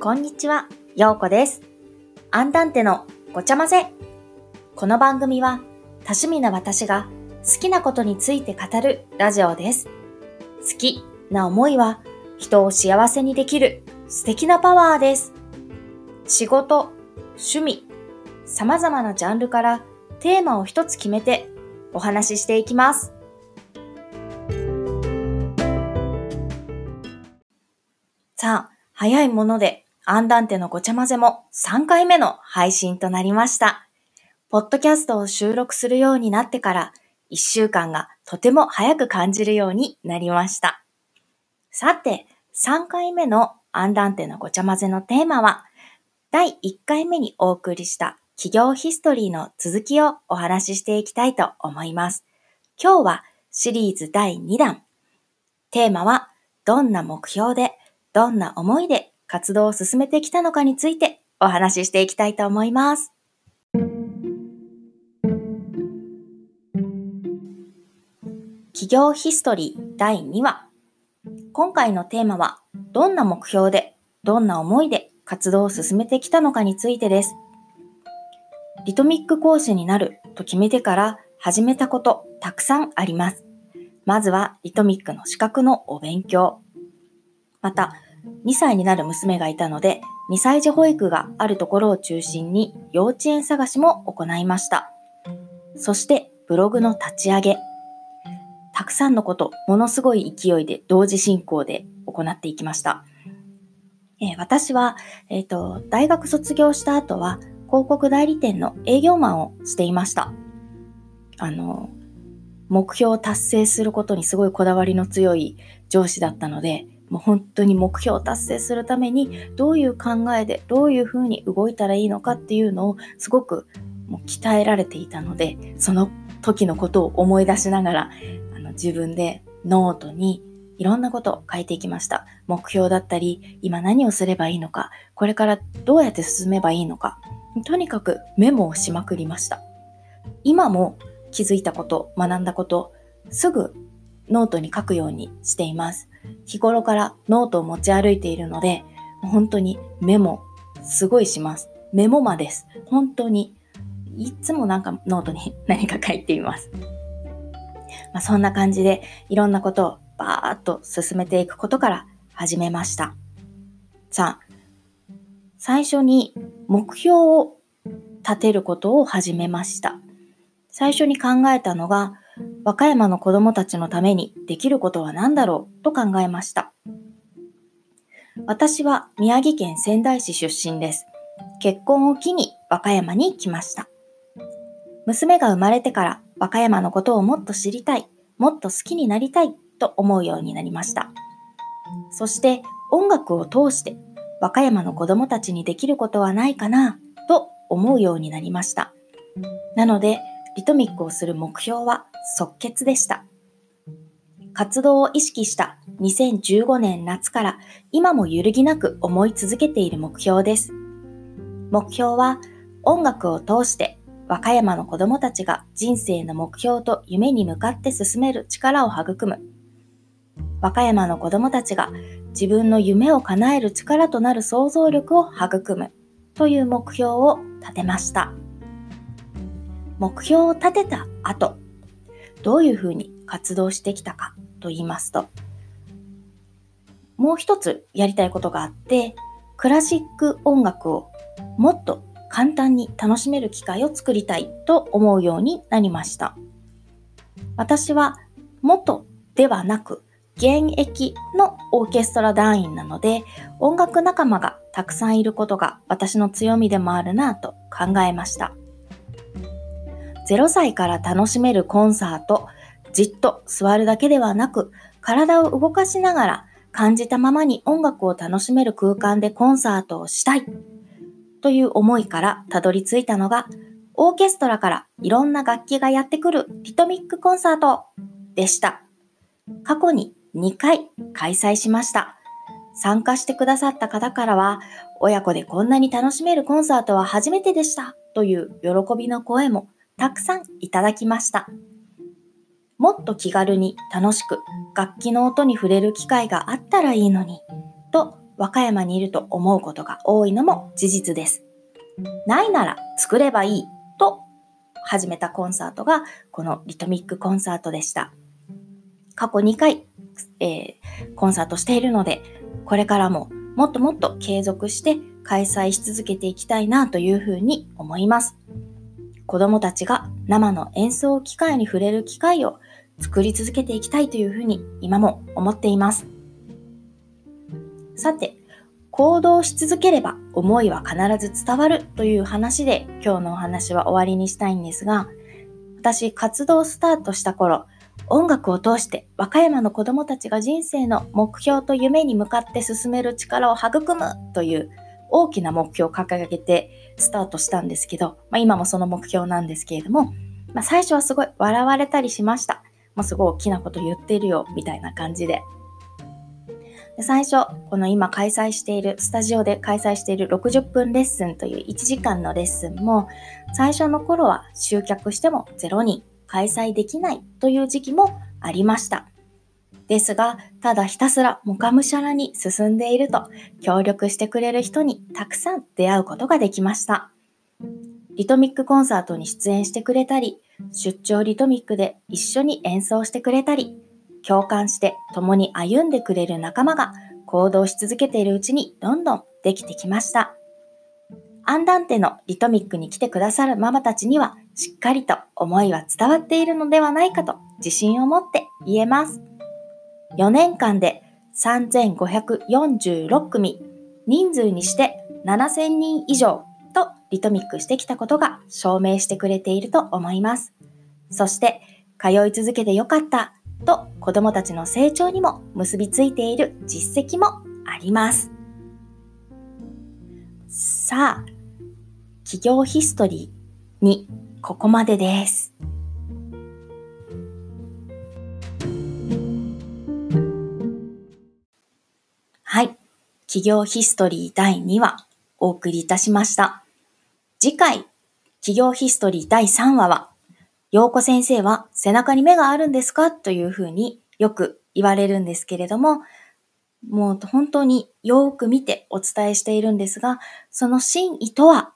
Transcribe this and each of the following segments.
こんにちは、ようこです。アンダンテのごちゃ混ぜ。この番組は多趣味な私が好きなことについて語るラジオです。好きな思いは人を幸せにできる素敵なパワーです。仕事、趣味、様々なジャンルからテーマを一つ決めてお話ししていきます。さあ、早いものでアンダンテのごちゃ混ぜも3回目の配信となりました。ポッドキャストを収録するようになってから1週間がとても早く感じるようになりました。さて、3回目のアンダンテのごちゃ混ぜのテーマは、第1回目にお送りした企業ヒストリーの続きをお話ししていきたいと思います。今日はシリーズ第2弾。テーマは、どんな目標で、どんな思いで活動を進めてきたのかについてお話ししていきたいと思います。企業ヒストリー第2話。今回のテーマは、どんな目標で、どんな思いで活動を進めてきたのかについてです。リトミック講師になると決めてから始めたことたくさんあります。まずはリトミックの資格のお勉強。また、2歳になる娘がいたので、2歳児保育があるところを中心に幼稚園探しも行いました。そして、ブログの立ち上げ。たくさんのこと、ものすごい勢いで同時進行で行っていきました。えー私は、えっ、と、大学卒業した後は、広告代理店の営業マンをしていました。あの、目標を達成することにすごいこだわりの強い上司だったので、もう本当に目標を達成するためにどういう考えでどういうふうに動いたらいいのかっていうのをすごくもう鍛えられていたので、その時のことを思い出しながらあの自分でノートにいろんなことを書いていきました。目標だったり、今何をすればいいのか、これからどうやって進めばいいのか、とにかくメモをしまくりました。今も気づいたこと、学んだこと、すぐノートに書くようにしています。日頃からノートを持ち歩いているので、本当にメモ、すごいします。メモ魔です。本当に。いつもなんかノートに 何か書いています。まあ、そんな感じでいろんなことをバーッと進めていくことから始めました。さあ、最初に目標を立てることを始めました。最初に考えたのが、和歌山の子供たちのためにできることは何だろうと考えました。私は宮城県仙台市出身です。結婚を機に和歌山に来ました。娘が生まれてから和歌山のことをもっと知りたい、もっと好きになりたいと思うようになりました。そして音楽を通して和歌山の子供たちにできることはないかなと思うようになりました。なので、リトミックをする目標は即決でした。活動を意識した2015年夏から今も揺るぎなく思い続けている目標です。目標は音楽を通して和歌山の子供たちが人生の目標と夢に向かって進める力を育む。和歌山の子供たちが自分の夢を叶える力となる想像力を育むという目標を立てました。目標を立てた後、どういうふうに活動してきたかと言いますと、もう一つやりたいことがあって、クラシック音楽をもっと簡単に楽しめる機会を作りたいと思うようになりました。私は元ではなく現役のオーケストラ団員なので音楽仲間がたくさんいることが私の強みでもあるなぁと考えました。0歳から楽しめるコンサート、じっと座るだけではなく体を動かしながら感じたままに音楽を楽しめる空間でコンサートをしたいという思いからたどり着いたのがオーケストラからいろんな楽器がやってくるリトミックコンサートでした。過去に2回開催しました。参加してくださった方からは、親子でこんなに楽しめるコンサートは初めてでしたという喜びの声もたくさんいただきました。もっと気軽に楽しく楽器の音に触れる機会があったらいいのにと和歌山にいると思うことが多いのも事実です。ないなら作ればいいと始めたコンサートがこのリトミックコンサートでした。過去2回、えー、コンサートしているので、これからももっともっと継続して開催し続けていきたいなというふうに思います。子供たちが生の演奏機会に触れる機会を作り続けていきたいというふうに今も思っています。さて、行動し続ければ思いは必ず伝わるという話で今日のお話は終わりにしたいんですが、私活動スタートした頃、音楽を通して和歌山の子供たちが人生の目標と夢に向かって進める力を育むという大きな目標を掲げてスタートしたんですけど、まあ、今もその目標なんですけれども、まあ、最初はすごい笑われたりしました。まあ、すごい大きなこと言ってるよ、みたいな感じで。で最初、この今開催している、スタジオで開催している60分レッスンという1時間のレッスンも、最初の頃は集客しても0人開催できないという時期もありました。ですが、ただひたすらもがむしゃらに進んでいると、協力してくれる人にたくさん出会うことができました。リトミックコンサートに出演してくれたり、出張リトミックで一緒に演奏してくれたり、共感して共に歩んでくれる仲間が行動し続けているうちにどんどんできてきました。アンダンテのリトミックに来てくださるママたちにはしっかりと思いは伝わっているのではないかと自信を持って言えます。4年間で3546組、人数にして7000人以上とリトミックしてきたことが証明してくれていると思います。そして、通い続けてよかったと子供たちの成長にも結びついている実績もあります。さあ、企業ヒストリーにここまでです。企業ヒストリー第2話お送りいたしました。次回、企業ヒストリー第3話は、陽子先生は背中に目があるんですか？というふうによく言われるんですけれども、もう本当によく見てお伝えしているんですが、その真意とは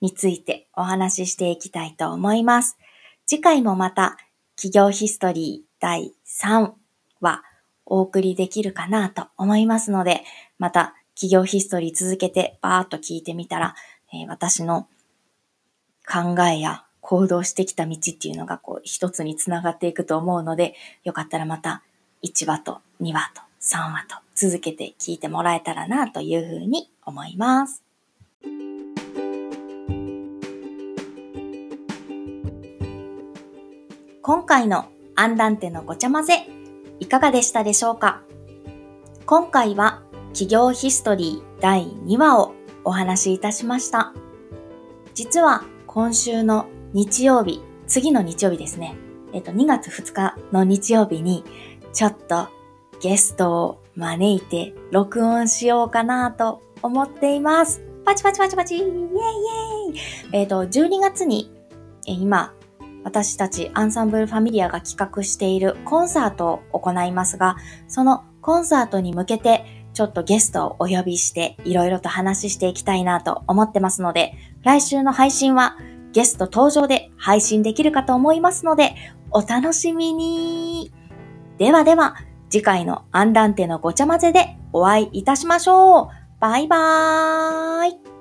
についてお話ししていきたいと思います。次回もまた企業ヒストリー第3話お送りできるかなと思いますので、また企業ヒストリー続けてバーっと聞いてみたら、えー、私の考えや行動してきた道っていうのがこう一つにつながっていくと思うので、よかったらまた1話と2話と3話と続けて聞いてもらえたらなというふうに思います。今回のアンダンテのごちゃ混ぜいかがでしたでしょうか？今回は企業ヒストリー第2話をお話しいたしました。実は今週の日曜日、次の日曜日ですね。えっと、2月2日の日曜日に、ちょっとゲストを招いて録音しようかなと思っています。パチパチパチパチイェイイェイえっ、と、12月に、え今、私たちアンサンブルファミリアが企画しているコンサートを行いますが、そのコンサートに向けてちょっとゲストをお呼びしていろいろと話していきたいなと思ってますので、来週の配信はゲスト登場で配信できるかと思いますので、お楽しみに。ではでは、次回のアンダンテのごちゃ混ぜでお会いいたしましょう。バイバーイ。